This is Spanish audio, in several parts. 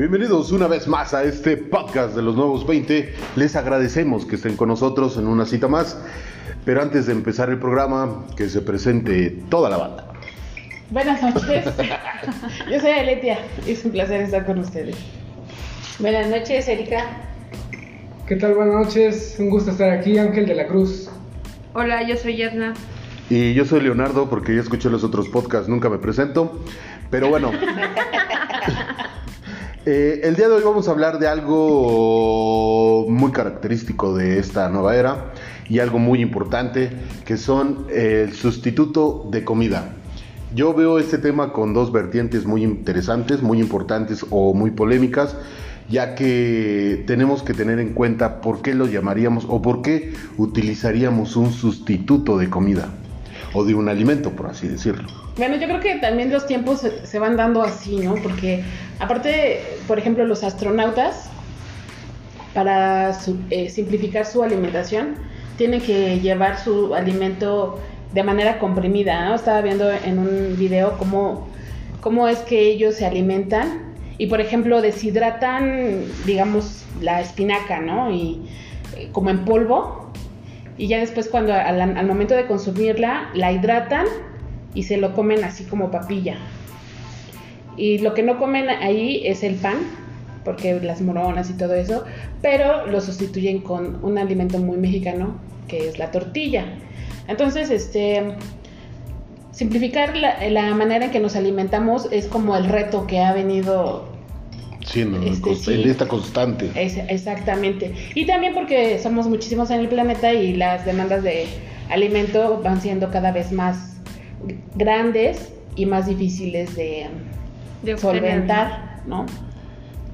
Bienvenidos una vez más a este podcast de los nuevos 20. Les agradecemos que estén con nosotros en una cita más. Pero antes de empezar el programa, que se presente toda la banda. Buenas noches. Yo soy Aletia. Es un placer estar con ustedes. Buenas noches, Erika. ¿Qué tal? Buenas noches. Un gusto estar aquí, Ángel de la Cruz. Hola, yo soy Yadna. Y yo soy Leonardo porque ya escuché los otros podcasts, nunca me presento. Pero bueno, eh, el día de hoy vamos a hablar de algo muy característico de esta nueva era y algo muy importante que son el sustituto de comida. Yo veo este tema con dos vertientes muy interesantes, muy importantes o muy polémicas, ya que tenemos que tener en cuenta por qué lo llamaríamos o por qué utilizaríamos un sustituto de comida o de un alimento, por así decirlo. Bueno, yo creo que también los tiempos se, van dando así, ¿no? Porque aparte, por ejemplo, los astronautas, para eh, simplificar su alimentación, tienen que llevar su alimento de manera comprimida, ¿no? Estaba viendo en un video cómo, cómo es que ellos se alimentan y, por ejemplo, deshidratan, digamos, la espinaca, ¿no? Y eh, como en polvo, y ya después cuando al momento de consumirla, la hidratan y se lo comen así como papilla. Y lo que no comen ahí es el pan, porque las moronas y todo eso, pero lo sustituyen con un alimento muy mexicano, que es la tortilla. Entonces, este, simplificar la, la manera en que nos alimentamos es como el reto que ha venido Este, sí. en esta constante. es- exactamente. Y también porque somos muchísimos en el planeta y las demandas de alimento van siendo cada vez más grandes y más difíciles de, De solventar, ¿no?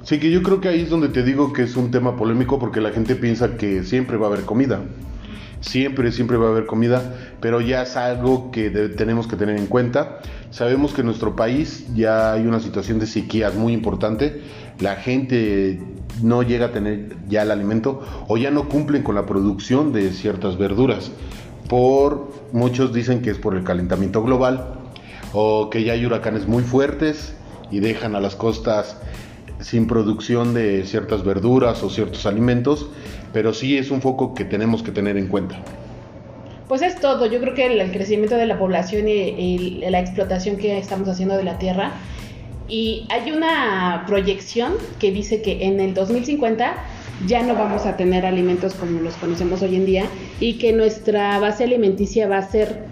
Sí, que yo creo que ahí es donde te digo que es un tema polémico porque la gente piensa que siempre va a haber comida. Siempre, siempre va a haber comida, pero ya es algo que de- tenemos que tener en cuenta. Sabemos que en nuestro país ya hay una situación de sequías muy importante. La gente no llega a tener ya el alimento o ya no cumplen con la producción de ciertas verduras. Por muchos dicen que es por el calentamiento global o que ya hay huracanes muy fuertes y dejan a las costas sin producción de ciertas verduras o ciertos alimentos, pero sí es un foco que tenemos que tener en cuenta. Pues es todo. Yo creo que el, el crecimiento de la población y, y la explotación que estamos haciendo de la tierra. Y hay una proyección que dice que en el 2050 ya no vamos a tener alimentos como los conocemos hoy en día y que nuestra base alimenticia va a ser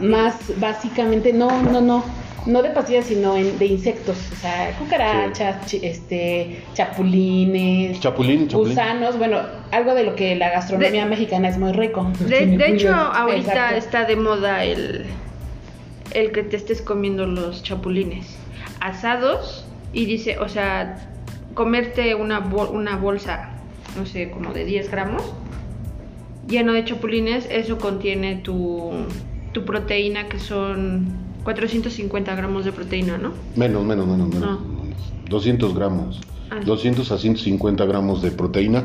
más básicamente, no, no, no, no de pastillas, sino en- de insectos, o sea, cucarachas, chi- este, chapulines, Chapulín, chapulín. gusanos, bueno, algo de lo que la gastronomía De- mexicana es muy rico. De, de hecho, ahorita Exacto. está de moda el, el que te estés comiendo los chapulines asados y dice, o sea, comerte una, bol- una bolsa, no sé, como de 10 gramos, lleno de chapulines, eso contiene tu, tu proteína que son 450 gramos de proteína, ¿no? Menos, menos, menos, menos. No. 200 gramos. Ah. 200 a 150 gramos de proteína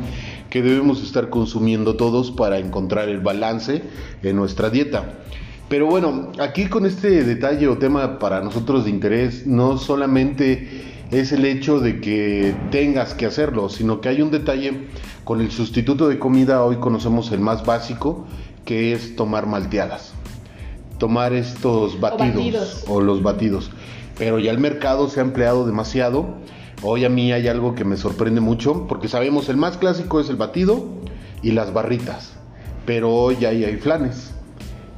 que debemos estar consumiendo todos para encontrar el balance en nuestra dieta. Pero bueno, aquí con este detalle o tema para nosotros de interés, no solamente es el hecho de que tengas que hacerlo, sino que hay un detalle con el sustituto de comida, hoy conocemos el más básico, que es tomar malteadas tomar estos batidos batidos. o, los batidos. Pero ya el mercado se ha empleado demasiado. Hoy a mí hay algo que me sorprende mucho, porque sabemos el más clásico es el batido y las barritas. Pero hoy ya hay, flanes.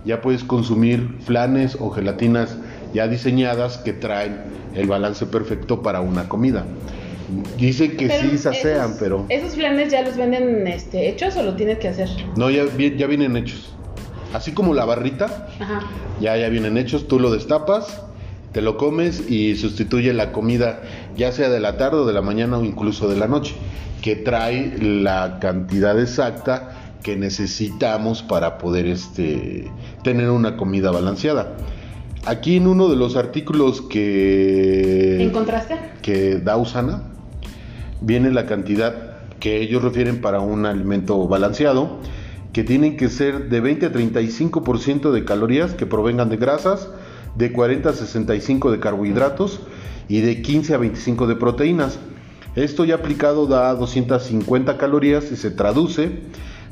Ya puedes consumir flanes o gelatinas ya diseñadas que traen el balance perfecto para una comida. Dicen que Pero sí sasean, esos- pero ¿Esos planes ya los venden este, hechos o lo tienes que hacer? no, ya vienen hechos. Así como la barrita, Ajá. Ya, ya vienen hechos, tú lo destapas, te lo comes y sustituye la comida, ya sea de la tarde o de la mañana o incluso de la noche, que trae la cantidad exacta que necesitamos para poder este, tener una comida balanceada. Aquí en uno de los artículos que, ¿Encontraste? que da Usana, viene la cantidad que ellos refieren para un alimento balanceado, que tienen que ser de 20 a 35% de calorías que provengan de grasas, de 40 a 65 de carbohidratos y de 15 a 25 de proteínas. Esto ya aplicado da 250 calorías y se traduce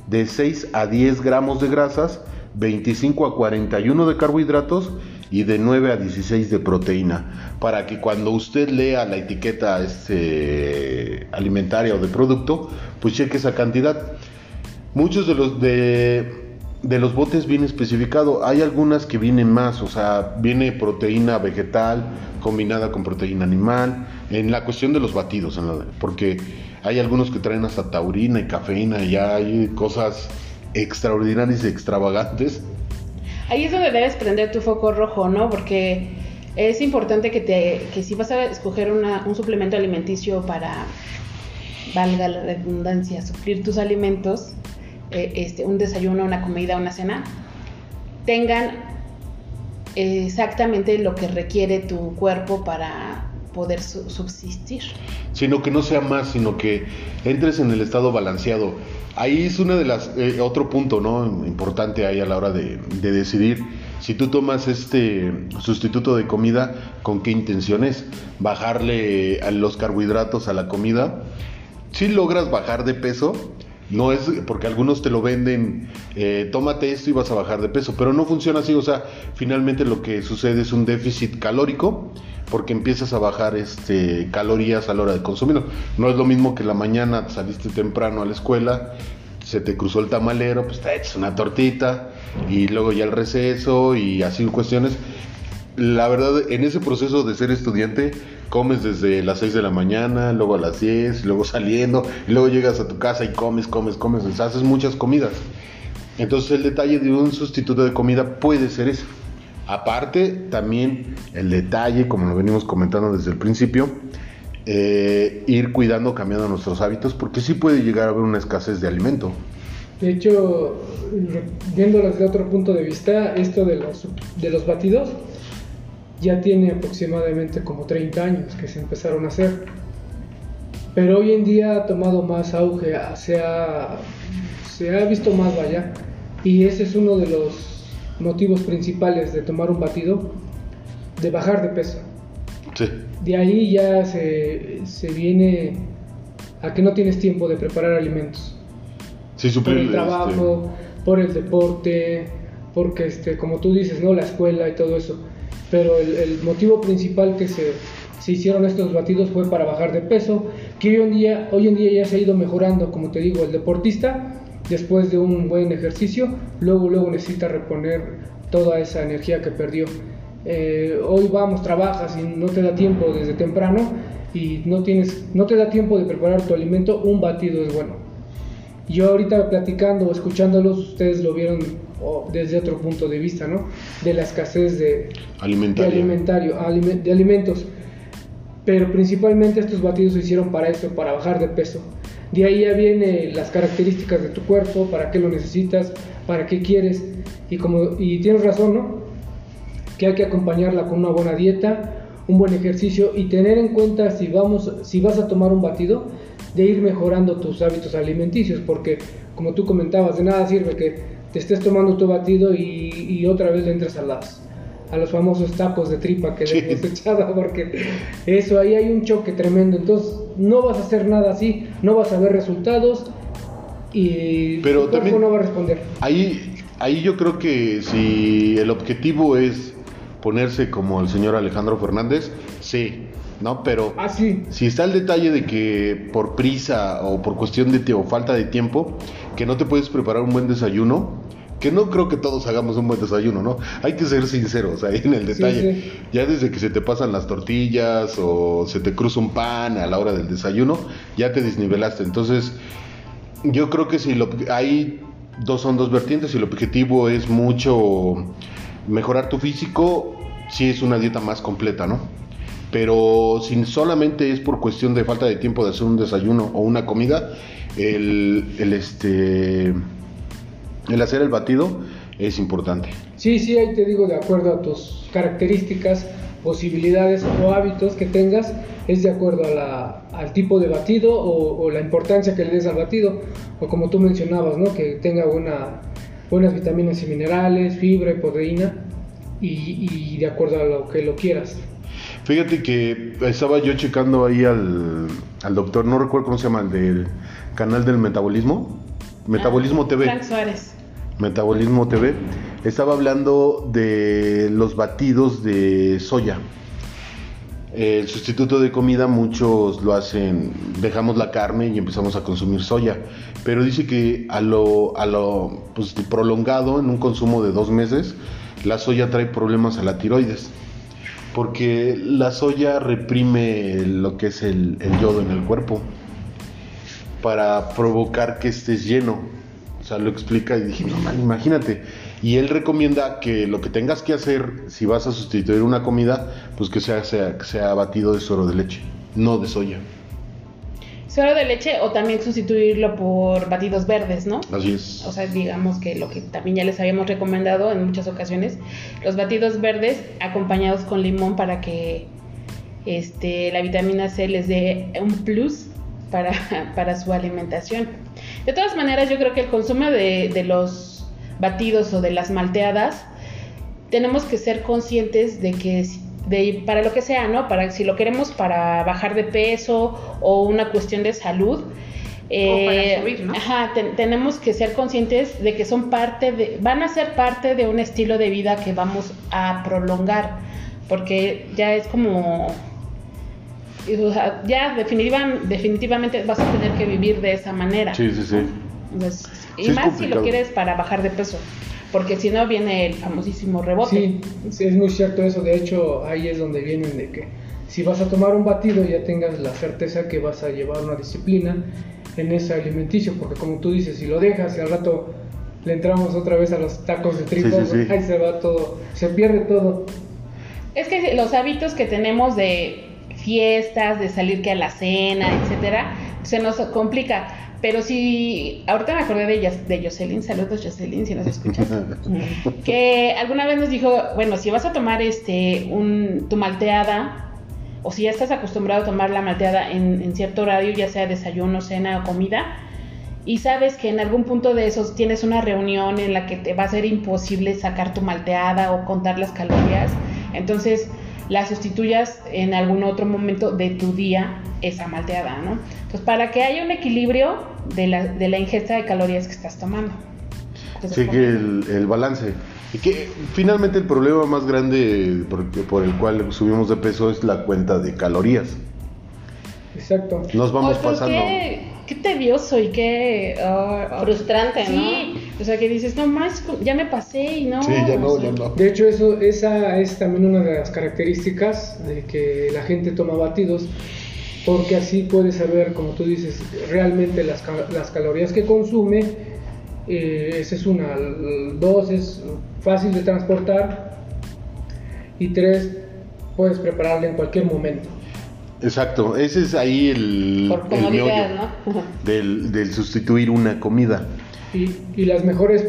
de 6 a 10 gramos de grasas, 25 a 41 de carbohidratos y de 9 a 16 de proteína. Para que cuando usted lea la etiqueta este, alimentaria o de producto, pues cheque esa cantidad. Muchos de los de, de los botes viene especificado. Hay algunas que vienen más, o sea, viene proteína vegetal combinada con proteína animal. En la cuestión de los batidos, en la- porque hay algunos que traen hasta taurina y cafeína y hay cosas extraordinarias y extravagantes. Ahí es donde debes prender tu foco rojo, ¿no? Porque es importante que, te, que si vas a escoger una- un suplemento alimenticio para, valga la redundancia, suplir tus alimentos, eh, este, un desayuno, una comida, una cena, tengan exactamente lo que requiere tu cuerpo para poder su- subsistir. sino que no sea más, sino que entres en el estado balanceado. Ahí es una de las eh, otro punto, ¿no? Importante ahí a la hora de, de decidir si tú tomas este sustituto de comida, ¿con qué intenciones? Bajarle a los carbohidratos a la comida. Si logras bajar de peso, no es porque algunos te lo venden, eh, tómate esto y vas a bajar de peso, pero no funciona así, o sea, finalmente lo que sucede es un déficit calórico porque empiezas a bajar este calorías a la hora de consumirlo. No es lo mismo que la mañana saliste temprano a la escuela, se te cruzó el tamalero, pues te echas una tortita y luego ya el receso y así cuestiones. La verdad, en ese proceso de ser estudiante, comes desde las 6 de la mañana, luego a las 10, luego saliendo, y luego llegas a tu casa y comes, comes, comes, o sea, haces muchas comidas. Entonces el detalle de un sustituto de comida puede ser eso. Aparte, también el detalle, como lo venimos comentando desde el principio, eh, ir cuidando, cambiando nuestros hábitos, porque sí puede llegar a haber una escasez de alimento. De hecho, viéndolo desde otro punto de vista, esto de los, de los batidos ya tiene aproximadamente como 30 años que se empezaron a hacer. Pero hoy en día ha tomado más auge, se ha, se ha visto más vaya. Y ese es uno de los motivos principales de tomar un batido, de bajar de peso. Sí. De ahí ya se, se viene a que no tienes tiempo de preparar alimentos Sí, por el este, trabajo, por el deporte, porque este, como tú dices, ¿no? La escuela y todo eso. Pero el, el motivo principal que se, se hicieron estos batidos fue para bajar de peso, que hoy en día, hoy en día ya se ha ido mejorando, como te digo, el deportista, después de un buen ejercicio, luego, luego necesita reponer toda esa energía que perdió. Eh, hoy vamos, trabajas y no te da tiempo desde temprano y no, tienes, no te da tiempo de preparar tu alimento, un batido es bueno. Yo ahorita platicando o escuchándolos, ustedes lo vieron o, desde otro punto de vista, ¿no? De la escasez de, de, alimentaria. alimentario, alime- de alimentos. Pero principalmente estos batidos se hicieron para eso, para bajar de peso. De ahí ya vienen las características de tu cuerpo, para qué lo necesitas, para qué quieres. Y, como, y tienes razón, ¿no? Que hay que acompañarla con una buena dieta, un buen ejercicio y tener en cuenta si, vamos, si vas a tomar un batido, de ir mejorando tus hábitos alimenticios, porque como tú comentabas, de nada sirve que te estés tomando tu batido y, y otra vez le entres a las a los famosos tacos de tripa que Sí. le echado, porque eso ahí hay un choque tremendo, entonces no vas a hacer nada así, no vas a ver resultados y Pero tu también- no va a responder. Ahí, ahí yo creo que si el objetivo es ponerse como el señor Alejandro Fernández, sí, ¿no? Pero Ah, sí, si está el detalle de que por prisa o por cuestión de o falta de tiempo, que no te puedes preparar un buen desayuno, que no creo que todos hagamos un buen desayuno, ¿no? Hay que ser sinceros ahí en el Sí, detalle. sí. Ya desde que se te pasan las tortillas o se te cruza un pan a la hora del desayuno, ya te desnivelaste. Entonces, yo creo que si lo, hay dos son dos vertientes, si el objetivo es mucho mejorar tu físico, sí es una dieta más completa, ¿no? Pero si solamente es por cuestión de falta de tiempo de hacer un desayuno o una comida, el, el este el hacer el batido es importante. Sí, sí, ahí te digo, de acuerdo a tus características, posibilidades o hábitos que tengas, es de acuerdo a la- al tipo de batido o, la importancia que le des al batido, o como tú mencionabas, ¿no? que tenga buena, buenas vitaminas y minerales, fibra y proteína, y de acuerdo a lo que lo quieras. Fíjate que estaba yo checando ahí al, al doctor, no recuerdo cómo se llama, el del canal del metabolismo. Metabolismo Ah, TV. Frank Suárez. Metabolismo TV. Estaba hablando de los batidos de soya. El sustituto de comida muchos lo hacen, dejamos la carne y empezamos a consumir soya, pero dice que a lo, a lo pues, prolongado, en un consumo de dos meses, la soya trae problemas a la tiroides, porque la soya reprime lo que es el, el yodo en el cuerpo para provocar que estés lleno. O sea, lo explica y dije, no man, imagínate. Y él recomienda que lo que tengas que hacer si vas a sustituir una comida, pues que sea, sea, sea batido de suero de leche, no de soya. Suero de leche o también sustituirlo por batidos verdes, ¿no? Así es. O sea, digamos que lo que también ya les habíamos recomendado en muchas ocasiones, los batidos verdes acompañados con limón para que este, la vitamina C les dé un plus para, para su alimentación. De todas maneras, yo creo que el consumo de, de los batidos o de las malteadas, tenemos que ser conscientes de que si- de, para lo que sea, ¿no? Para si lo queremos para bajar de peso o una cuestión de salud. eh, para subir, ¿no? Ajá, ten- tenemos que ser conscientes de que son parte de, van a ser parte de un estilo de vida que vamos a prolongar, porque ya es como, o sea, ya definitiva- definitivamente vas a tener que vivir de esa manera. Sí, sí, sí. Entonces, y Sí, más si lo quieres para bajar de peso, porque si no viene el famosísimo rebote. Sí, sí, es muy cierto eso. De hecho, ahí es donde vienen de que si vas a tomar un batido ya tengas la certeza que vas a llevar una disciplina en ese alimenticio, porque como tú dices, si lo dejas y al rato le entramos otra vez a los tacos de tripa, Sí, sí, sí. ahí se va todo, se pierde todo. Es que los hábitos que tenemos de fiestas, de salir que a la cena, etcétera, se nos complica. Pero si, ahorita me acordé de, de Jocelyn, saludos Jocelyn, si nos escuchas, que alguna vez nos dijo, bueno, si vas a tomar este un, tu malteada, o si ya estás acostumbrado a tomar la malteada en, en cierto horario, ya sea desayuno, cena o comida, y sabes que en algún punto de esos tienes una reunión en la que te va a ser imposible sacar tu malteada o contar las calorías, entonces la sustituyas en algún otro momento de tu día esa malteada, ¿no? Entonces, para que haya un equilibrio de la, de la ingesta de calorías que estás tomando. Entonces, Sí, que el, el balance. Y que finalmente el problema más grande por, por el cual subimos de peso es la cuenta de calorías. Exacto. Nos vamos Oye, pero pasando. Qué, qué tedioso y qué... ah, ah, Frustrante, Sí, o sea que dices, no más, ya me pasé y no... Sí, ya o no, sea, ya no. De hecho, eso, esa es también una de las características de que la gente toma batidos, porque así puede saber, como tú dices, realmente las, ca- las calorías que consume. Eh, esa es una. Dos, es fácil de transportar. Y tres, puedes prepararla en cualquier momento. Exacto, ese es ahí el, Por el meollo ¿no? del, del sustituir una comida. Y, y las mejores.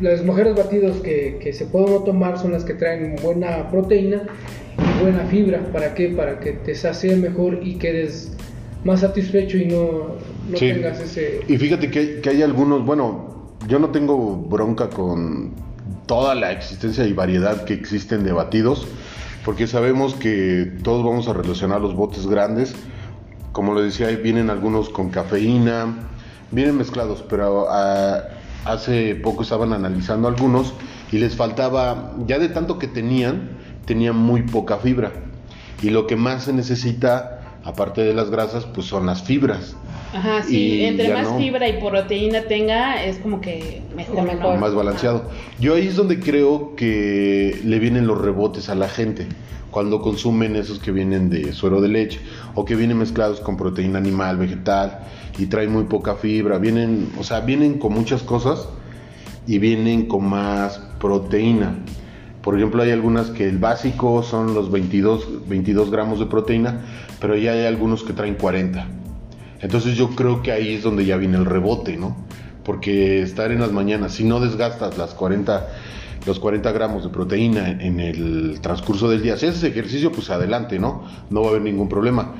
Los mejores batidos que, que se pueden tomar son las que traen buena proteína y buena fibra. ¿Para qué? Para que te sacie mejor y quedes más satisfecho y no, no Sí. tengas ese... Y fíjate que hay algunos, bueno, yo no tengo bronca con toda la existencia y variedad que existen de batidos, porque sabemos que todos vamos a relacionar los botes grandes. Como lo decía, vienen algunos con cafeína, vienen mezclados, pero ah, hace poco estaban analizando algunos y les faltaba, ya de tanto que tenían, tenían muy poca fibra. Y lo que más se necesita, aparte de las grasas, pues son las fibras. Ajá, sí, Y entre más no. fibra y proteína tenga, es como que mejor, mejor. más balanceado. Yo ahí es donde creo que le vienen los rebotes a la gente cuando consumen esos que vienen de suero de leche o que vienen mezclados con proteína animal, vegetal y traen muy poca fibra, vienen, o sea, vienen con muchas cosas y vienen con más proteína. Por ejemplo, hay algunas que el básico son los 22, 22 gramos de proteína, pero ya hay algunos que traen 40. Entonces yo creo que ahí es donde ya viene el rebote, ¿no? Porque estar en las mañanas, si no desgastas las 40, los 40 gramos de proteína en el transcurso del día, si haces ejercicio, pues adelante, ¿no? No va a haber ningún problema.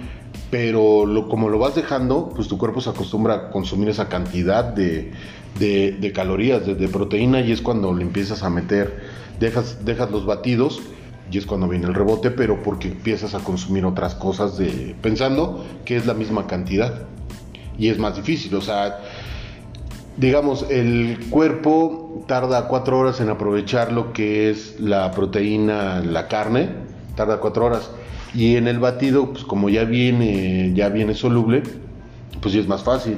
Pero lo- como lo vas dejando, pues tu cuerpo se acostumbra a consumir esa cantidad de, de- calorías, de, de proteína, y es cuando le empiezas a meter, dejas, dejas los batidos y es cuando viene el rebote, pero porque empiezas a consumir otras cosas de pensando que es la misma cantidad y es más difícil, o sea, digamos, el cuerpo tarda cuatro horas en aprovechar lo que es la proteína, la carne, tarda cuatro horas. Y en el batido, pues como ya viene, ya viene soluble, pues ya es más fácil.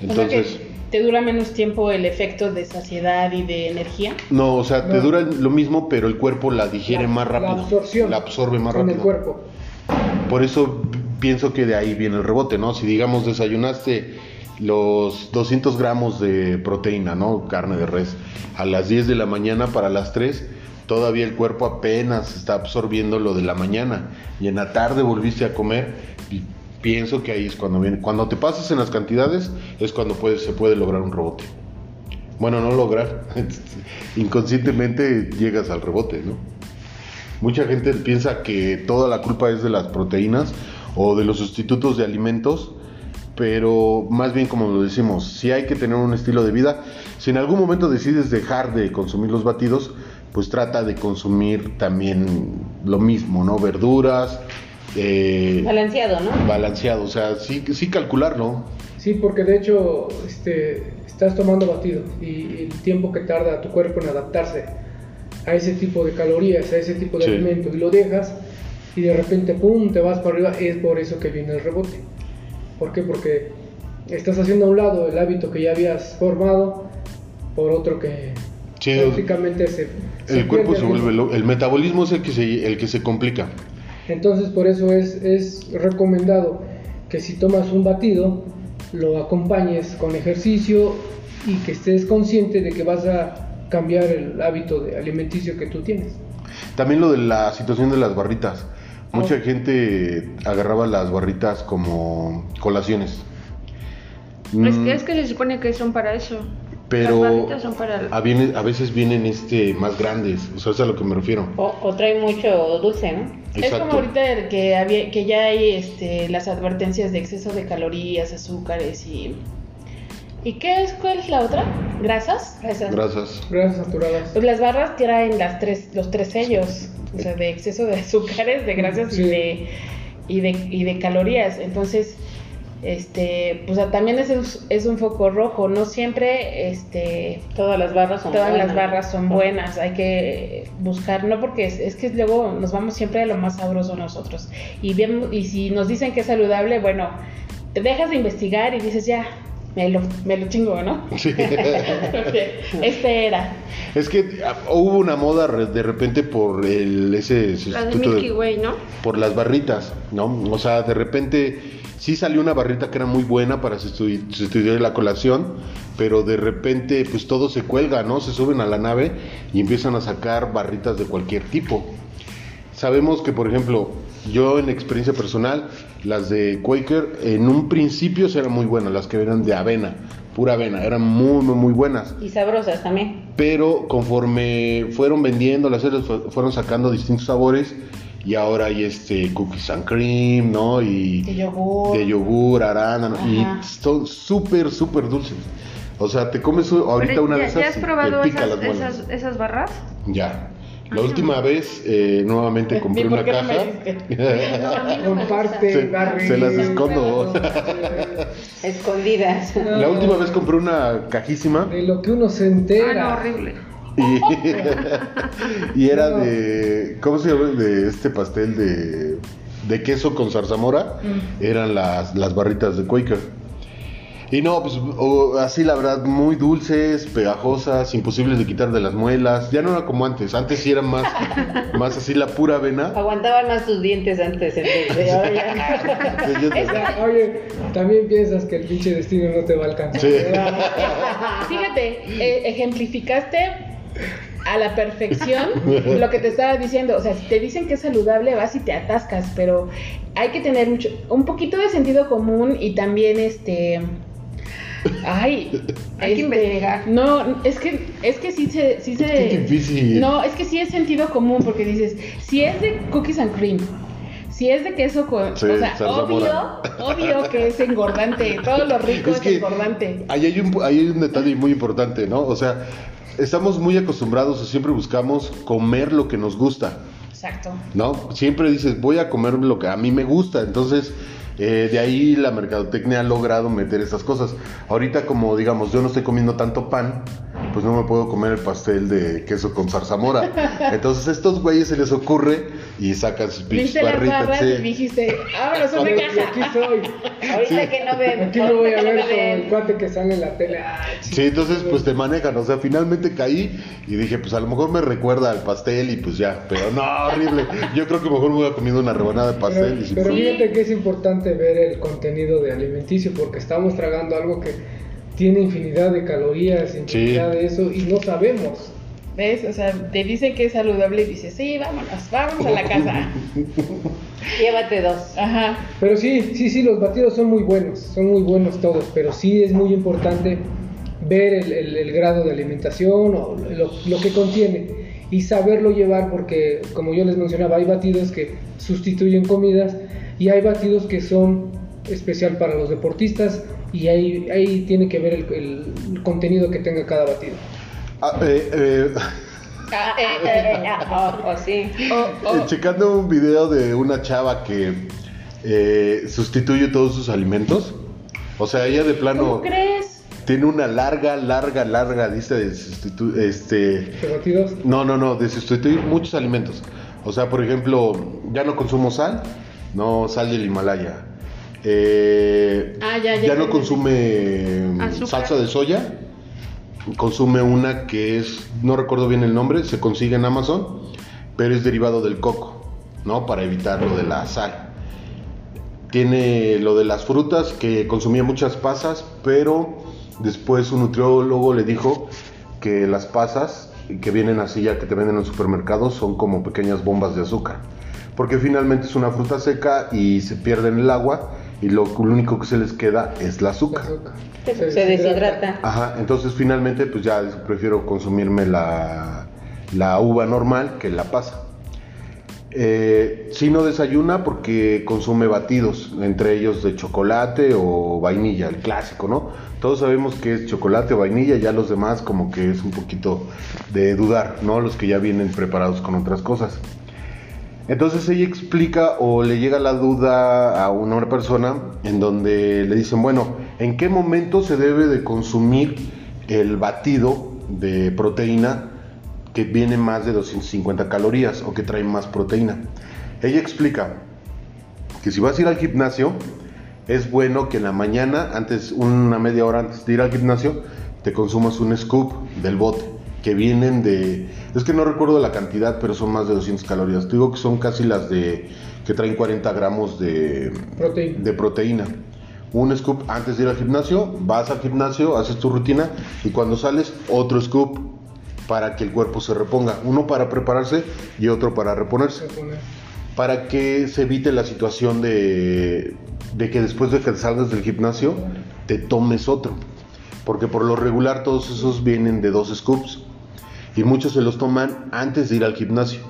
Entonces, te dura menos tiempo el efecto de saciedad y de energía. no, o sea, te No. dura lo mismo, pero el cuerpo la digiere La- más la rápido. absorción La absorbe más en rápido. el cuerpo. Por eso pienso que de ahí viene el rebote, ¿no? Si digamos desayunaste los 200 gramos de proteína, ¿no? Carne de res, a las 10 de la mañana para las 3, todavía el cuerpo apenas está absorbiendo lo de la mañana. Y en la tarde volviste a comer y pienso que ahí es cuando viene. Cuando te pasas en las cantidades es cuando puede, se puede lograr un rebote. Bueno, no lograr. Inconscientemente llegas al rebote, ¿no? Mucha gente piensa que toda la culpa es de las proteínas o de los sustitutos de alimentos, pero más bien como lo decimos, si hay que tener un estilo de vida, si en algún momento decides dejar de consumir los batidos, pues trata de consumir también lo mismo, ¿no? Verduras, eh, Balanceado, ¿no? balanceado, o sea, sí, sí calcularlo. Sí, porque de hecho este, estás tomando batido y el tiempo que tarda tu cuerpo en adaptarse a ese tipo de calorías, a ese tipo de Sí. alimento y lo dejas y de repente, ¡pum!, te vas para arriba, es por eso que viene el rebote. ¿Por qué? Porque estás haciendo a un lado el hábito que ya habías formado por otro que Sí, prácticamente se... se el cuerpo se el vuelve, el metabolismo es el que se, el que se complica. Entonces por eso es, es recomendado que si tomas un batido, lo acompañes con ejercicio y que estés consciente de que vas a cambiar el hábito de alimenticio que tú tienes. También lo de la situación de las barritas. Mucha Ah. gente agarraba las barritas como colaciones. Es, Mm, que, es que se supone que son para eso. pero Las barritas son para... a, viene- a veces vienen este más grandes, o sea, es a lo que me refiero. O, o trae mucho dulce, ¿no? Es como ahorita que, había, que ya hay este, las advertencias de exceso de calorías, azúcares y... ¿Y qué es? ¿Cuál es la otra? ¿Grasas? Grasas. Grasas saturadas. Pues las barras traen las tres, los tres sellos, o sea, de exceso de azúcares, de grasas Sí. y, de, y, de, y de calorías. Entonces, este, pues también es, un- es un foco rojo. No siempre, este, Todas las barras son todas buenas. las barras son buenas. Hay que buscar, no porque es, es que luego nos vamos siempre a lo más sabroso nosotros. Y bien, y si nos dicen que es saludable, bueno, te dejas de investigar y dices ya. Me lo, me lo chingo, ¿no? Sí. este era. es que ah, hubo una moda de repente por el, ese La de sustituto de- Milky Way, ¿no? por las barritas, ¿no? O sea, de repente sí salió una barrita que era muy buena para sustitu- sustituir la colación, pero de repente pues todo se cuelga, ¿no? Se suben a la nave y empiezan a sacar barritas de cualquier tipo. Sabemos que, por ejemplo, yo en experiencia personal, las de Quaker en un principio eran muy buenas, las que eran de avena, pura avena, eran muy, muy, muy buenas Y sabrosas también. pero conforme fueron vendiendo las fueron sacando distintos sabores y ahora hay este cookies and cream, ¿no? Y De yogur. de yogur, arándano Ajá. y son súper súper dulces. O sea, te comes ahorita Pero una ¿ya, de esas ¿Ya has y probado te pica esas, esas, esas barras? Ya. La Ajá. última vez eh, nuevamente compré una caja. Comparte, Se- se las escondo. Escondidas. La última vez compré una cajísima De lo que uno se Ah, no, entera. horrible. y, y era No. de ¿cómo se llama? de este pastel de, de queso con zarzamora Mm. eran las, las barritas de Quaker y no pues o- así la verdad muy dulces pegajosas imposibles de quitar de las muelas ya no era como antes antes sí eran más más así la pura avena Aguantaban más tus dientes antes. O sea, Oye, también piensas que el pinche destino no te va a alcanzar. Sí. Fíjate, eh, ejemplificaste a la perfección lo que te estaba diciendo. O sea, si te dicen que es saludable, vas y te atascas, pero hay que tener mucho, un poquito de sentido común y también este. Ay, Hay que este, investigar. No, es que es que sí se sí se Qué difícil. No, es que sí es sentido común porque dices, si es de cookies and cream, si es de queso con, Sí, o sea, obvio, obvio que es engordante, todo lo rico es, Es que engordante. ahí hay, un, ahí hay un detalle muy importante, ¿no? O sea, estamos muy acostumbrados o siempre buscamos comer lo que nos gusta. Exacto. ¿no? Siempre dices, voy a comer lo que a mí me gusta, entonces eh, de ahí la mercadotecnia ha logrado meter esas cosas. Ahorita como digamos, yo no estoy comiendo tanto pan, pues no me puedo comer el pastel de queso con zarzamora. Entonces a estos güeyes se les ocurre y sacan sus pinches Viste las barritas. barras sí. y dijiste, vámonos a una Y aquí soy. Ahorita que no ven. Aquí lo voy a ver con el cuate que sale en la tele. Ay, Sí, entonces pues te manejan, o sea, finalmente caí y dije, pues a lo mejor me recuerda al pastel y pues ya, pero no, horrible. Yo creo que mejor me voy a comiendo una rebanada de pastel Pero, y sin pero problema. fíjate que es importante ver el contenido de alimenticio porque estamos tragando algo que tiene infinidad de calorías, infinidad de eso y no sabemos. ¿Ves? O sea, te dicen que es saludable y dices, sí, vámonos, vámonos a la casa. Llévate dos. Ajá. Pero sí, sí, sí, los batidos son muy buenos, son muy buenos todos, pero sí es muy importante ver el, el- el grado de alimentación o lo, lo que contiene y saberlo llevar porque, como yo les mencionaba, hay batidos que sustituyen comidas y hay batidos que son especial para los deportistas y ahí, ahí tiene que ver el, el contenido que tenga cada batido. Ah, eh, eh, Ah, Eh, eh, eh, ah, oh, oh, sí. oh, oh. Eh, checando un video de una chava que eh, sustituye todos sus alimentos. O sea, ella de plano ¿Cómo crees? tiene una larga, larga, larga lista de sustitu- este no, no, no, de sustituir muchos alimentos. O sea, por ejemplo, ya no consumo sal, no sal del Himalaya. Eh, Ah, ya, ya, no ya, consume Azúcar. salsa de soya. Consume una que es, no recuerdo bien el nombre, se consigue en Amazon, pero es derivado del coco, ¿no? Para evitar lo de la sal. Tiene lo de las frutas, que consumía muchas pasas, pero después un nutriólogo le dijo que las pasas que vienen así ya que te venden en supermercados son como pequeñas bombas de azúcar. Porque finalmente es una fruta seca y se pierde en el agua y lo, lo único que se les queda es el azúcar. Azúcar. Se, deshidrata. Ajá, entonces finalmente pues ya prefiero consumirme la, la uva normal que la pasa. Eh, si no desayuna porque consume batidos, entre ellos de chocolate o vainilla, el clásico, ¿no? Todos sabemos que es chocolate o vainilla, ya los demás como que es un poquito de dudar, ¿no? Los que ya vienen preparados con otras cosas. Entonces ella explica o le llega la duda a una persona en donde le dicen, bueno, ¿en qué momento se debe de consumir el batido de proteína que viene más de 250 calorías o que trae más proteína? Ella explica que si vas a ir al gimnasio, es bueno que en la mañana, antes, una media hora antes de ir al gimnasio, te consumas un scoop del bote, que vienen de, es que no recuerdo la cantidad, pero son más de 200 calorías. Te digo que son casi las de, que traen 40 gramos de, Proteína. de proteína. Un scoop antes de ir al gimnasio, vas al gimnasio, haces tu rutina y cuando sales, otro scoop para que el cuerpo se reponga. Uno para prepararse y otro para reponerse para que se evite la situación de, de que después de que salgas del gimnasio te tomes otro. Porque por lo regular todos esos vienen de dos scoops y muchos se los toman antes de ir al gimnasio.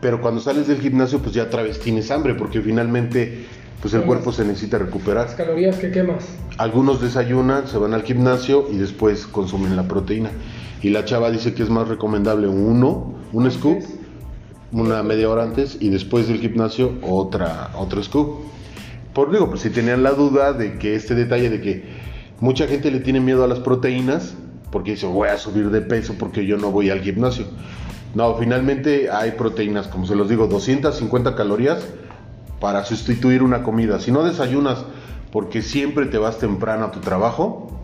Pero cuando sales del gimnasio pues ya otra vez tienes hambre porque finalmente pues el cuerpo se necesita recuperar. Las calorías que quemas. Algunos desayunan, se van al gimnasio y después consumen la proteína. Y la chava dice que es más recomendable uno, un scoop, una media hora antes y después del gimnasio otra, otro scoop. Por digo, pues si tenían la duda de que este detalle de que mucha gente le tiene miedo a las proteínas porque dice voy a subir de peso porque yo no voy al gimnasio. No, finalmente hay proteínas, como se los digo, 250 calorías para sustituir una comida. Si no desayunas porque siempre te vas temprano a tu trabajo,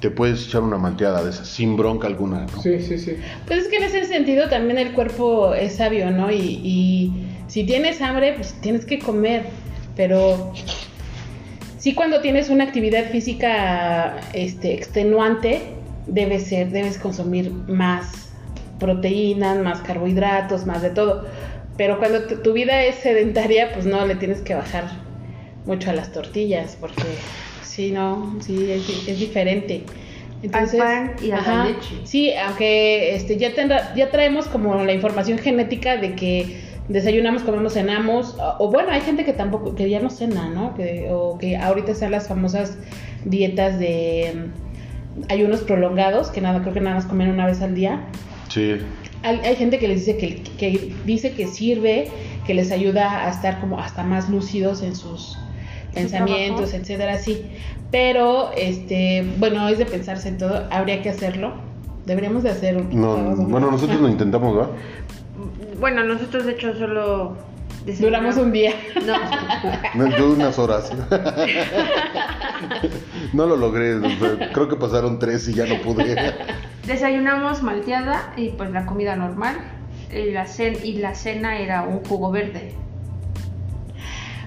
te puedes echar una manteada de esas sin bronca alguna. ¿no? Sí, sí, sí. Pues es que en ese sentido también el cuerpo es sabio, ¿no? Y, y si tienes hambre, pues tienes que comer. Pero sí cuando tienes una actividad física este, extenuante, debes ser, debes consumir más proteínas, más carbohidratos, más de todo. Pero cuando tu, tu vida es sedentaria, pues no, le tienes que bajar mucho a las tortillas, porque sí, no, sí, es, di- es diferente. Entonces, pan y a la ajá, leche. Sí, aunque este, ya, tendrá- ya traemos como la información genética de que desayunamos, comemos, cenamos, o, o bueno, hay gente que tampoco, que ya no cena, ¿no? Que, o que ahorita están las famosas dietas de mm, ayunos prolongados, que nada, creo que nada más comen una vez al día. Sí. hay, hay gente que les dice que, que dice que sirve, que les ayuda a estar como hasta más lúcidos en sus pensamientos, trabajo. etcétera, sí. Pero, este, bueno, es de pensarse en todo, habría que hacerlo. Deberíamos de hacer un... No, bueno, nosotros lo intentamos, ¿verdad? Bueno, nosotros de hecho solo Duramos un día. No, No, Yo unas horas. No lo logré. creo que pasaron tres y ya no pude. desayunamos malteada y pues la comida normal. Y la, cen- y la cena era un jugo verde.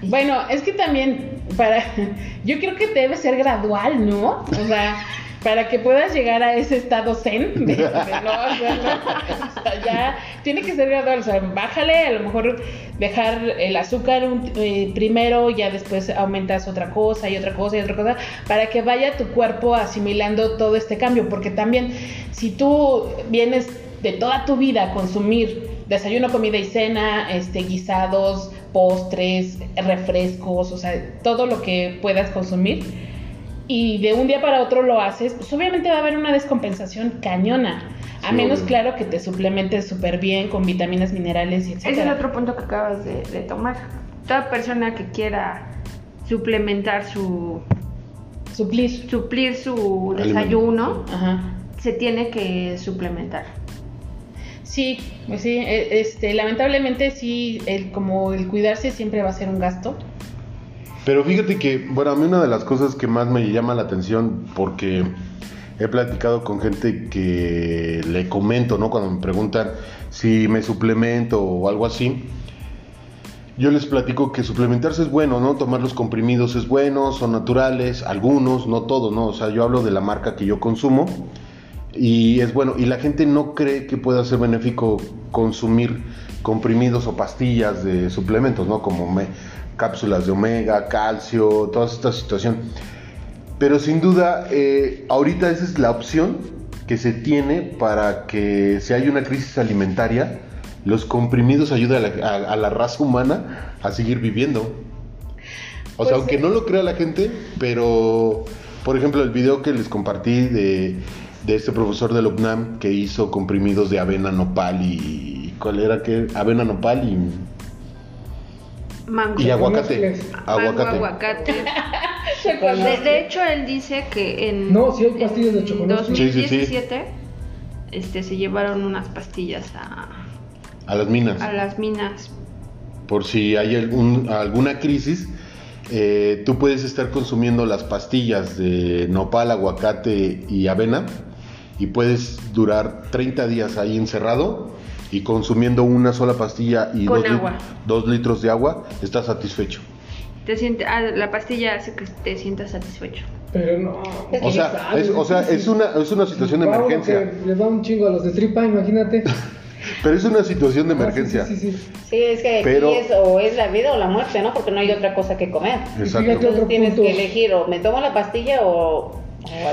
Bueno, es que también para yo creo que debe ser gradual, ¿no? O sea, para que puedas llegar a ese estado zen de, no o sea, ya tiene que ser gradual, o sea, bájale, a lo mejor dejar el azúcar un- eh, primero, ya después aumentas otra cosa y otra cosa y otra cosa, para que vaya tu cuerpo asimilando todo este cambio, porque también si tú vienes de toda tu vida a consumir desayuno, comida y cena, este, guisados, postres, refrescos, o sea, todo lo que puedas consumir, y de un día para otro lo haces, pues obviamente va a haber una descompensación cañona. A Sí, menos, obvio. claro, que te suplementes súper bien con vitaminas, minerales y Ese es etcétera. otro punto que acabas de, de tomar. Toda persona que quiera suplementar su Suplir. suplir su desayuno Ajá. se tiene que suplementar. Sí, pues sí, e- este, lamentablemente sí, el, como el cuidarse siempre va a ser un gasto. Pero fíjate que, bueno, a mí una de las cosas que más me llama la atención, porque he platicado con gente que le comento, ¿no? Cuando me preguntan si me suplemento o algo así, yo les platico que suplementarse es bueno, ¿no? Tomar los comprimidos es bueno, son naturales, algunos, no todos, ¿no? O sea, yo hablo de la marca que yo consumo y es bueno. Y la gente no cree que pueda ser benéfico consumir comprimidos o pastillas de suplementos, ¿no? Como me- cápsulas de omega, calcio, toda esta situación. Pero sin duda, eh, ahorita esa es la opción que se tiene para que si hay una crisis alimentaria, los comprimidos ayudan a la, a- a la raza humana a seguir viviendo. O Pues sea, aunque sí. no lo crea la gente, pero por ejemplo el video que les compartí de, de este profesor del UNAM que hizo comprimidos de avena, nopal y... ¿Cuál era que? Avena, nopal y... Mango. Y aguacate. Mango, Aguacate. aguacate. Chocolate. De, de hecho, él dice que en, No, sí hay pastillas de chocolate. Sí, sí, sí. 2017 Este, se llevaron unas pastillas a, A las minas. a las minas. Por si hay algún, alguna crisis, eh, tú puedes estar consumiendo las pastillas de nopal, aguacate y avena y puedes durar 30 días ahí encerrado y consumiendo una sola pastilla y dos, lit- dos litros de agua, estás satisfecho. Te siente, ah, la pastilla hace que te sientas satisfecho. Pero no. O sea, es, o sea, es una, es una situación de emergencia. que Le va un chingo a los de tripa, imagínate. Pero es una situación de Ah, sí, emergencia. Sí, sí, sí. Sí, es que aquí Pero- es o es la vida o la muerte, ¿no? Porque no hay otra cosa que comer. Exacto. Entonces tienes punto. que elegir o me tomo la pastilla o...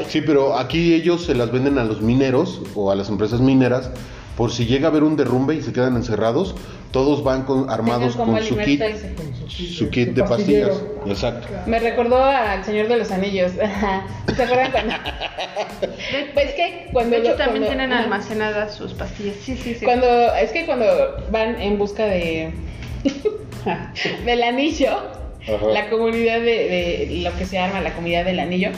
Sí, pero aquí ellos se las venden a los mineros o a las empresas mineras por si llega a haber un derrumbe y se quedan encerrados, todos van con, armados con su kit, su kit, su kit de pastillero. pastillas. Exacto. Me recordó al Señor de los Anillos. ¿Se acuerdan cuando? pues que cuando De hecho, lo- también cuando- tienen almacenadas sus pastillas. Sí, sí, sí. Cuando es que cuando van en busca de del anillo, Ajá. la comunidad de, de lo que se arma, la comunidad del anillo,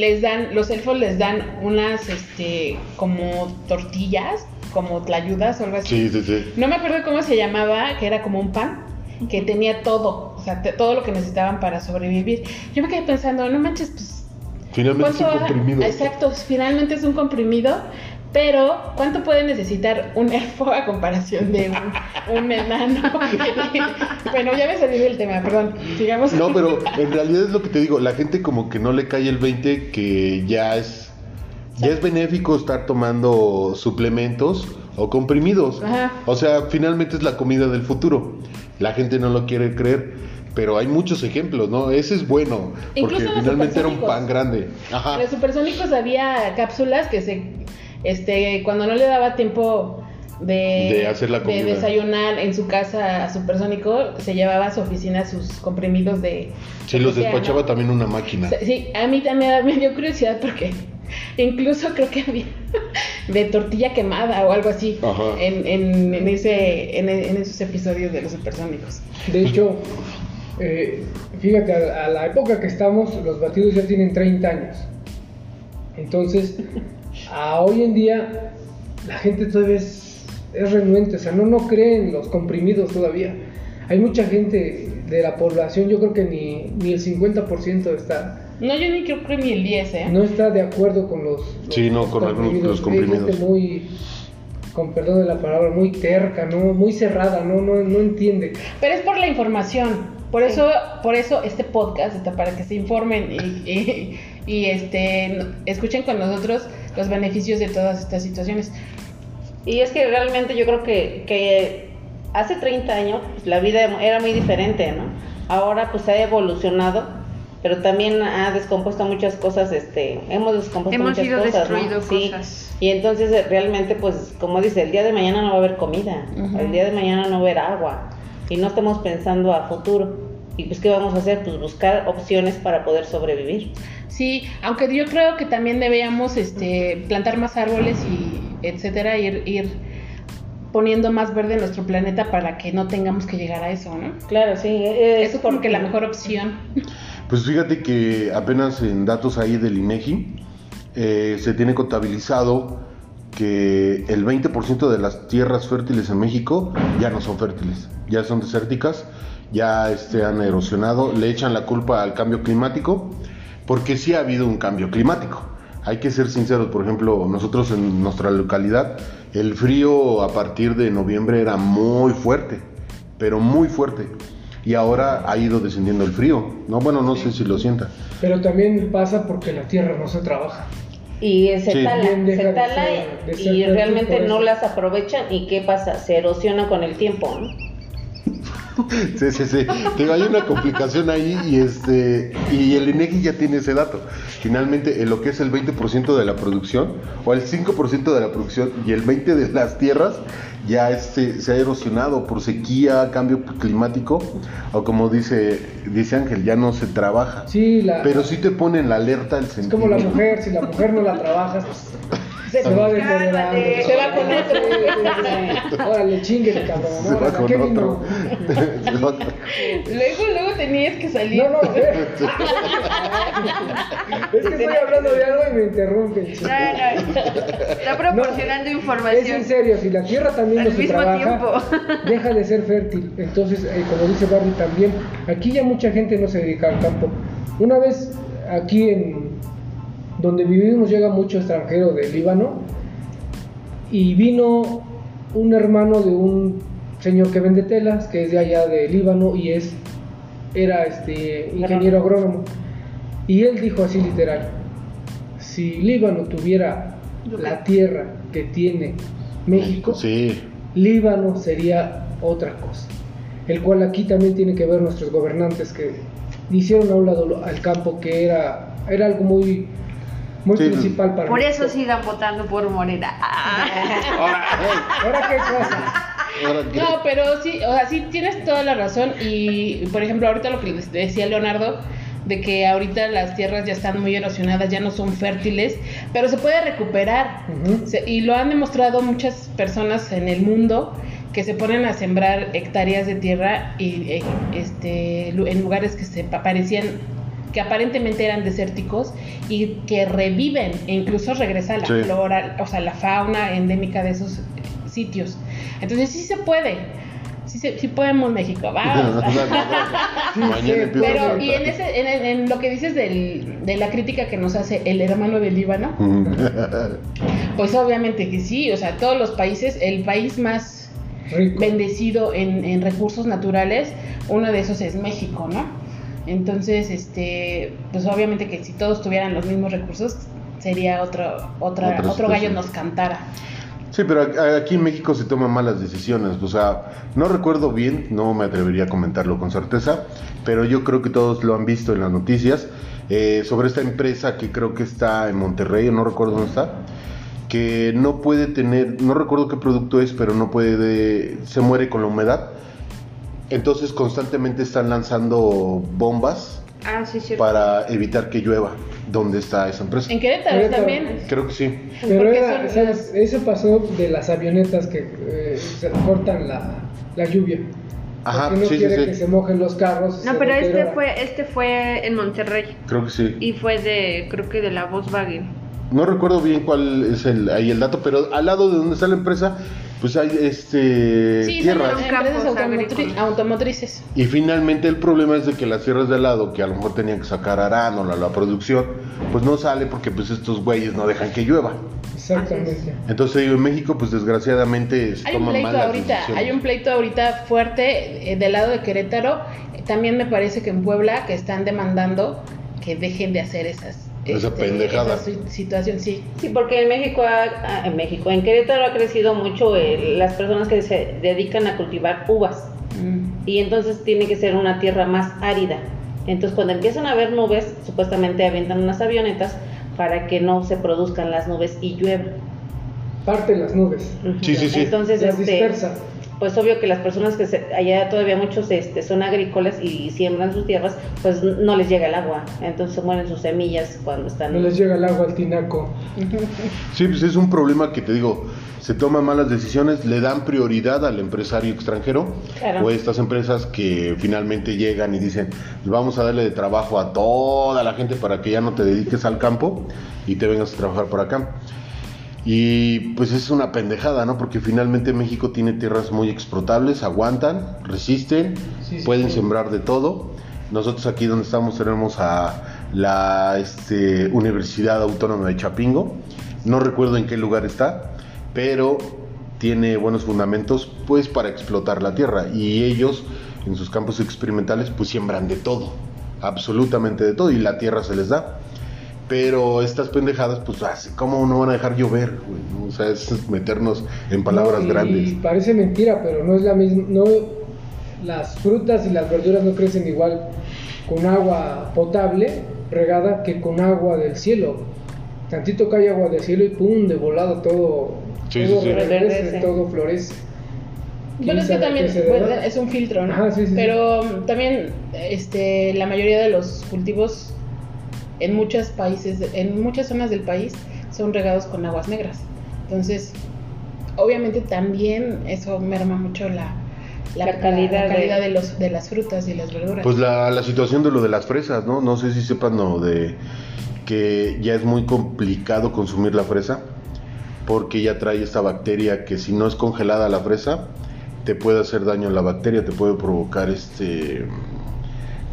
les dan, los elfos les dan unas, este, como tortillas, como tlayudas o algo así. Sí, sí, sí. No me acuerdo cómo se llamaba, que era como un pan, que tenía todo, o sea, te- todo lo que necesitaban para sobrevivir. Yo me quedé pensando, no manches, pues Finalmente es un ¿Cuánto ha- comprimido. Exacto, finalmente es un comprimido, pero ¿cuánto puede necesitar un elfo a comparación de un, un enano? bueno, ya me salí del tema, perdón. Sigamos. No, pero en realidad es lo que te digo, la gente como que no le cae el 20 que ya es ya es benéfico estar tomando suplementos o comprimidos. Ajá. O sea, finalmente es la comida del futuro. La gente no lo quiere creer, pero hay muchos ejemplos, ¿no? Ese es bueno, porque finalmente era un pan grande. Ajá. En los supersónicos había cápsulas que se, este, cuando no le daba tiempo de, De hacer la de comida. desayunar en su casa supersónico, se llevaba a su oficina sus comprimidos de... Sí, lo los sea, despachaba ¿no? también una máquina. Sí, a mí también me dio curiosidad porque Incluso creo que había de tortilla quemada o algo así en, en, en ese, en, en esos episodios de los supersónicos. De hecho, eh, fíjate, a, a la época que estamos, los batidos ya tienen 30 años. Entonces, a hoy en día, la gente todavía es, es renuente, o sea, no, no cree en los comprimidos todavía. Hay mucha gente de la población, yo creo que ni, ni el 50% está, No, yo ni creo que ni el 10, ¿eh? no está de acuerdo con los, Sí, no, con algunos- los comprimidos. Hay gente muy, con perdón de la palabra, muy terca, ¿no? muy cerrada, no, no, no entiende. Pero es por la información. Por eso, por eso este podcast está para que se informen y, y- y, este escuchen con nosotros los beneficios de todas estas situaciones. Y es que realmente yo creo que, que hace 30 años pues, la vida era muy diferente, ¿no? Ahora pues ha evolucionado, pero también ha descompuesto muchas cosas, este, hemos descompuesto Hemos muchas ido cosas, ¿no? Sí. cosas. Y entonces realmente pues como dice, el día de mañana no va a haber comida, el día de mañana no va a haber agua y no estamos pensando a futuro. Y pues qué vamos a hacer? Pues buscar opciones para poder sobrevivir. Sí, aunque yo creo que también deberíamos este, plantar más árboles y etcétera, ir, ir poniendo más verde nuestro planeta para que no tengamos que llegar a eso, ¿no? Claro, sí. eh, Eso es como que la mejor opción. Pues fíjate que apenas en datos ahí del INEGI eh, se tiene contabilizado que el 20% de las tierras fértiles en México ya no son fértiles, ya son desérticas, ya este, han erosionado, le echan la culpa al cambio climático, porque sí ha habido un cambio climático. Hay que ser sinceros, por ejemplo, nosotros en nuestra localidad, el frío a partir de noviembre era muy fuerte, pero muy fuerte. Y ahora ha ido descendiendo el frío. No, bueno, no sé si lo sienta. Pero también pasa porque la tierra no se trabaja. Y se Sí. tala, se de tala ser- y- de ser y fértil realmente no las aprovechan y ¿qué pasa? Se erosiona con el tiempo, ¿no? Sí, sí, sí. Digo, hay una complicación ahí y este y el INEGI ya tiene ese dato. Finalmente, en lo que es el 20% de la producción o el 5% de la producción y el 20 de las tierras ya este se ha erosionado por sequía, cambio climático o como dice dice Ángel, ya no se trabaja. Sí, la, Pero sí te pone en la alerta el es sentido. como la mujer, si la mujer no la trabajas, pues, se, va deteriorando. Cálmate. Se va con otro. Órale, chingue, cabrón. Se va ¿a con qué otro. Luego, luego tenías que salir. No, no, es que estoy hablando de algo y me interrumpen. No, no. Está proporcionando Es información. en serio, si la tierra también Al no se mismo trabaja, tiempo. deja de ser fértil. Entonces, eh, como dice Barry también, aquí ya mucha gente no se dedica al campo. Una vez aquí en donde vivimos llega mucho extranjero del Líbano y vino un hermano de un señor que vende telas, que es de allá de Líbano y es era este ingeniero agrónomo. Y él dijo así literal, si Líbano tuviera la tierra que tiene México, Sí. Líbano sería otra cosa. El cual aquí también tiene que ver nuestros gobernantes que hicieron a un lado al campo que era, era algo muy, muy Sí. principal para Por eso sigan votando por Morena. Ah. Ahora qué cosa. No, pero sí, o sea, sí tienes toda la razón y, por ejemplo, ahorita lo que les decía Leonardo, de que ahorita las tierras ya están muy erosionadas, ya no son fértiles, pero se puede recuperar. Se- y lo han demostrado muchas personas en el mundo que se ponen a sembrar hectáreas de tierra y eh, este en lugares que se pa- parecían que aparentemente eran desérticos y que reviven e incluso regresa la Sí. flora, o sea, la fauna endémica de esos sitios. Entonces sí se puede. Sí, se- sí podemos México, vamos. Pero, y en, ese, en, en lo que dices del, de la crítica que nos hace el hermano del Líbano, pues obviamente que sí, o sea, todos los países, el país más Rico. bendecido en, en recursos naturales, uno de esos es México, ¿no? Entonces, este, pues obviamente que si todos tuvieran los mismos recursos, sería otro, otra, Otra otro gallo nos cantara. Sí, pero aquí en México se toman malas decisiones. O sea, no recuerdo bien, no me atrevería a comentarlo con certeza, pero yo creo que todos lo han visto en las noticias eh, sobre esta empresa que creo que está en Monterrey, no recuerdo dónde está, que no puede tener, no recuerdo qué producto es, pero no puede, se muere con la humedad. Entonces constantemente están lanzando bombas Ah, sí, cierto. para evitar que llueva. dónde está esa empresa. En Querétaro, Querétaro. también. Creo que sí. Pero era, eso pasó de las avionetas que eh, se cortan la, la lluvia. Ajá, no sí, sí, quiere sí. que se mojen los carros. No, pero este fue, este fue en Monterrey. Creo que sí. Y fue de, creo que de la Volkswagen. No recuerdo bien cuál es el, ahí el dato, pero al lado de donde está la empresa, pues hay este Sí, son tierras. Campos agrícolas. automotrices. Y finalmente el problema es de que las tierras de al lado, que a lo mejor tenían que sacar arán o la, la producción, pues no sale porque pues estos güeyes no dejan que llueva. Exactamente. Entonces digo, en México pues desgraciadamente se Hay un toman pleito malas ahorita, decisiones. hay un pleito ahorita fuerte eh, del lado de Querétaro. También me parece que en Puebla que están demandando que dejen de hacer esas Esa pendejada. esa si- situación, sí. Sí, porque en México, ha- ah, en México, en Querétaro ha crecido mucho eh, las personas que se dedican a cultivar uvas Mm. y entonces tiene que ser una tierra más árida. Entonces cuando empiezan a haber nubes, supuestamente avientan unas avionetas para que no se produzcan las nubes y llueva. Parte las nubes. Sí, sí, sí. Entonces, Las este, dispersa. Pues obvio que las personas que se- allá todavía muchos este, son agrícolas y siembran sus tierras, pues no les llega el agua, entonces se mueren sus semillas cuando están... No les llega el agua al tinaco. Sí, pues es un problema que te digo, se toman malas decisiones, le dan prioridad al empresario extranjero Claro. o estas empresas que finalmente llegan y dicen, vamos a darle de trabajo a toda la gente para que ya no te dediques al campo y te vengas a trabajar por acá. Y pues es una pendejada, ¿no? Porque finalmente México tiene tierras muy explotables, aguantan, resisten, Sí, sí, pueden sí. sembrar de todo. Nosotros aquí donde estamos tenemos a la este, Universidad Autónoma de Chapingo. No recuerdo en qué lugar está, pero tiene buenos fundamentos pues para explotar la tierra y ellos en sus campos experimentales pues siembran de todo, absolutamente de todo y la tierra se les da. Pero estas pendejadas, pues, así, ¿cómo no van a dejar llover? güey? ¿no? O sea, es meternos en palabras No, y grandes. Parece mentira, pero no es la misma. No, las frutas y las verduras no crecen igual con agua potable regada que con agua del cielo. Tantito cae agua del cielo y pum, de volado todo, Sí, todo sí, sí. reverdece, Reverdece. todo florece. Bueno, ¿Quién es que también es un filtro, ¿no? Ajá, sí, sí, sí. Pero también este, la mayoría de los cultivos en muchos países, en muchas zonas del país, son regados con aguas negras. Entonces, obviamente también eso merma mucho la, La calidad la calidad de- de... los, de las frutas y las verduras. Pues la, la situación de lo de las fresas, ¿no? No sé si sepan lo de que ya es muy complicado consumir la fresa porque ya trae esta bacteria que si no es congelada la fresa te puede hacer daño a la bacteria, te puede provocar este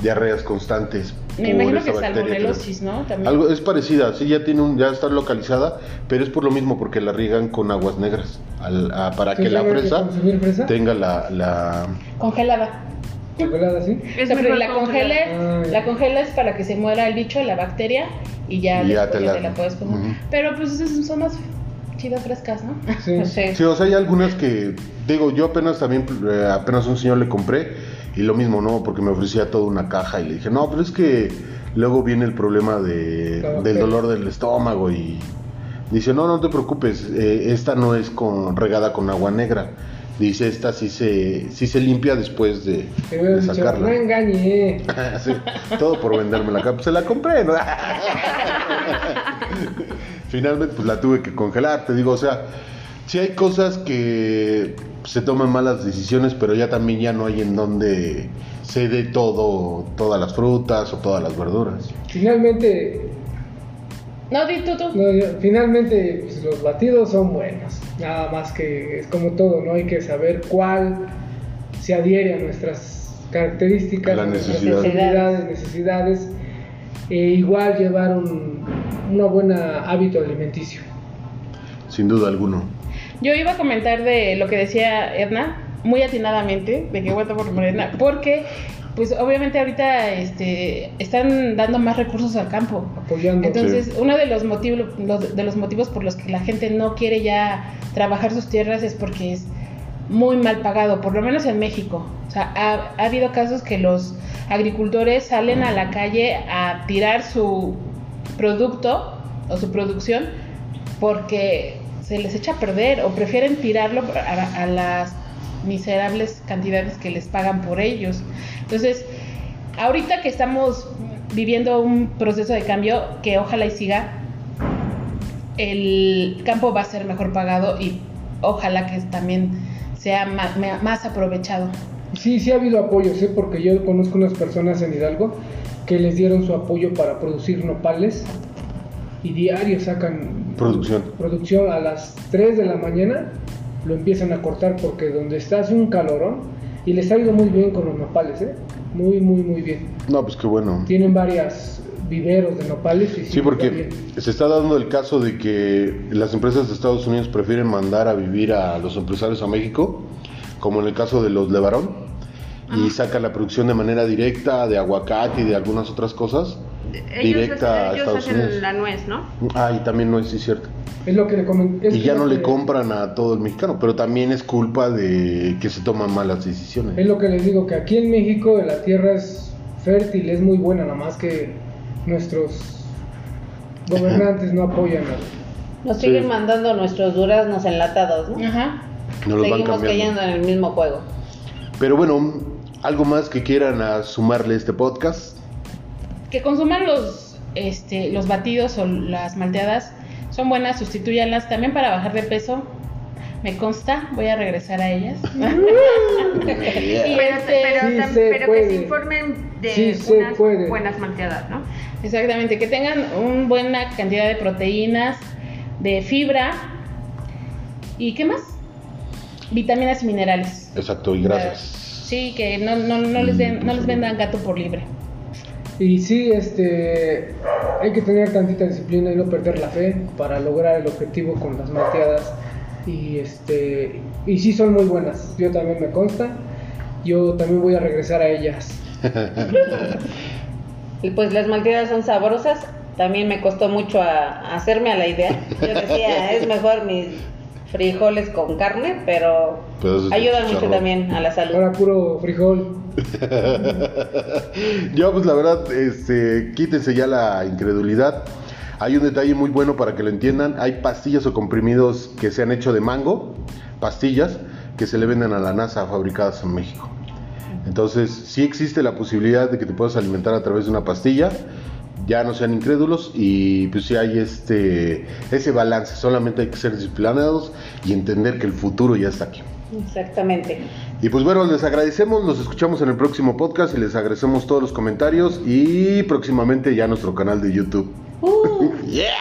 diarreas constantes. Me por imagino esa que bacteria que- salmonelosis, ¿no? También. Algo es parecida, sí ya tiene un ya está localizada, pero es por lo mismo porque la riegan con aguas negras al- a- para que ¿Tú la que fresa tenga la, la Congelada. ¿Congelada así? O Es sea, pero la congeles, la congelas para que se muera el bicho, la bacteria, y ya, Y ya después te la- te la puedes comer. Pero pues esas son más chidas frescas, ¿no? Sí. Sí. Sí, o sea, hay algunas que, digo, yo apenas también, eh, apenas un señor le compré y lo mismo, ¿no? Porque me ofrecía toda una caja y le dije, no, pero es que luego viene el problema de, Claro, del dolor del estómago y dice, no, no te preocupes, eh, esta no es con regada con agua negra. Dice, esta sí se, sí se limpia después de, hubieras dicho, sacarla. no engañé. Sí, todo por venderme la capa. Se la compré, ¿no? Finalmente, pues la tuve que congelar. Te digo, o sea, sí hay cosas que se toman malas decisiones, pero ya también ya no hay en donde se dé todo, todas las frutas o todas las verduras. Finalmente, No, di tú, tú. no, yo- finalmente pues, los batidos son buenos. Nada más que es como todo, ¿no? Hay que saber cuál se adhiere a nuestras características, A la a nuestras necesidad. necesidades, necesidades. E igual llevar un una buena hábito alimenticio. Sin duda alguno. Yo iba a comentar de lo que decía Edna, muy atinadamente, de que voto por Morena, porque pues obviamente ahorita este, están dando más recursos al campo. Apoyando. Entonces, uno de los motivos los- de los motivos por los que la gente no quiere ya trabajar sus tierras es porque es muy mal pagado, por lo menos en México. O sea, ha, ha habido casos que los agricultores salen a la calle a tirar su producto o su producción porque se les echa a perder o prefieren tirarlo a, las miserables cantidades que les pagan por ellos. Entonces, ahorita que estamos viviendo un proceso de cambio que ojalá y siga. El campo va a ser mejor pagado y ojalá que también sea ma- más, aprovechado. Sí, sí ha habido apoyos, ¿eh? porque yo conozco unas personas en Hidalgo que les dieron su apoyo para producir nopales y diario sacan Producción. producción a las 3 de la mañana lo empiezan a cortar porque donde está hace un calorón y les ha ido muy bien con los nopales, ¿eh? muy muy muy bien. No, pues qué bueno. Tienen varias viveros de nopales y Sí, porque bien. se está dando el caso de que las empresas de Estados Unidos prefieren mandar a vivir a los empresarios a México, como en el caso de los Levarón, y sacan la producción de manera directa de aguacate y de algunas otras cosas, Ellos, directa a Estados hacen Unidos. la nuez, ¿no? Ah, y también no es sí, cierto. Es lo que le comenté. y ya no le compran a todo el mexicano, pero también es culpa de que se toman malas decisiones. Es lo que les digo, que aquí en México la tierra es fértil, es muy buena, nada más que nuestros gobernantes no apoyan a... Nos Sí. siguen mandando nuestros duraznos enlatados, ¿no? Ajá. Seguimos cayendo en el mismo juego. Pero bueno, algo más que quieran a sumarle a este podcast. Que consuman los, este, los batidos o las malteadas son buenas, sustituyanlas también para bajar de peso. Me consta, voy a regresar a ellas. Y Pero, este- pero, Sí tam- se pero que puede. se informen de Sí unas buenas malteadas, ¿no? Exactamente, que tengan una buena cantidad de proteínas, de fibra y ¿qué más? Vitaminas y minerales. Exacto, y gracias. Sí, que no, no, no, les, den, no les vendan gato por libre. Y sí, este, hay que tener tantita disciplina y no perder la fe para lograr el objetivo con las malteadas. Y este, y sí son muy buenas. Yo también me consta. Yo también voy a regresar a ellas. Pues las malteadas son sabrosas. También me costó mucho a- hacerme a la idea. Yo decía, es mejor mis frijoles con carne, pero Pedazos de ayudan mucho también a la salud. Ahora puro frijol. Yo, pues la verdad, este, quítense ya la incredulidad. Hay un detalle muy bueno para que lo entiendan. Hay pastillas o comprimidos que se han hecho de mango, pastillas que se le venden a la NASA fabricadas en México. Entonces, sí existe la posibilidad de que te puedas alimentar a través de una pastilla. Ya no sean incrédulos y pues sí hay este ese balance. Solamente hay que ser disciplinados y entender que el futuro ya está aquí. Exactamente. Y pues bueno, les agradecemos, los escuchamos en el próximo podcast y les agradecemos todos los comentarios y próximamente ya nuestro canal de YouTube. Uh. Yeah.